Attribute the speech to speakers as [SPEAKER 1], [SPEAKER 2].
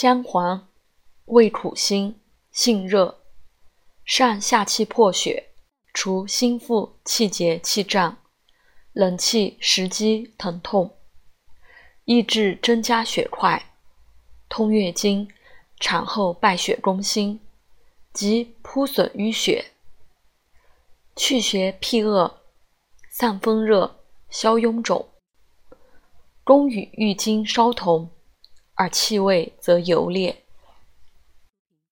[SPEAKER 1] 姜黄，味苦辛，性热，上下气破血，除心腹气结气胀，冷气食积疼痛，抑制增加血块，通月经，产后败血攻心及扑损淤血，去邪辟恶，散风热，消臃肿，宫羽郁金烧同。而气味则油烈。